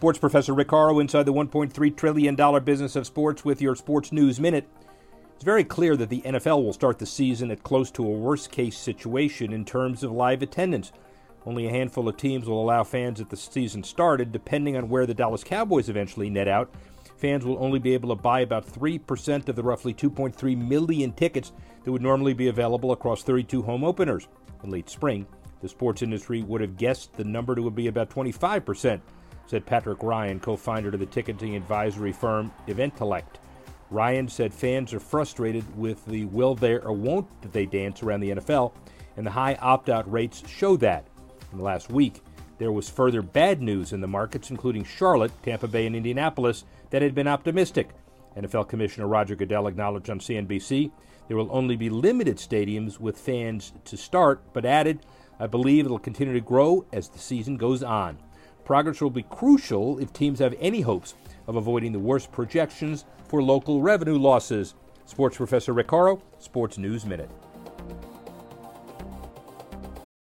Sports professor Rick inside the $1.3 trillion business of sports with your Sports News Minute. It's very clear that the NFL will start the season at close to a worst case situation in terms of live attendance. Only a handful of teams will allow fans at the season started, depending on where the Dallas Cowboys eventually net out. Fans will only be able to buy about 3% of the roughly 2.3 million tickets that would normally be available across 32 home openers. In late spring, the sports industry would have guessed the number to be about 25%, said Patrick Ryan, co founder of the ticketing advisory firm Eventellect. Ryan said fans are frustrated with the will they or won't they dance around the NFL, and the high opt out rates show that. In the last week, there was further bad news in the markets, including Charlotte, Tampa Bay, and Indianapolis, that had been optimistic. NFL Commissioner Roger Goodell acknowledged on CNBC there will only be limited stadiums with fans to start, but added, I believe it'll continue to grow as the season goes on. Progress will be crucial if teams have any hopes of avoiding the worst projections for local revenue losses. Sports professor Rick Horrow, Sports News Minute.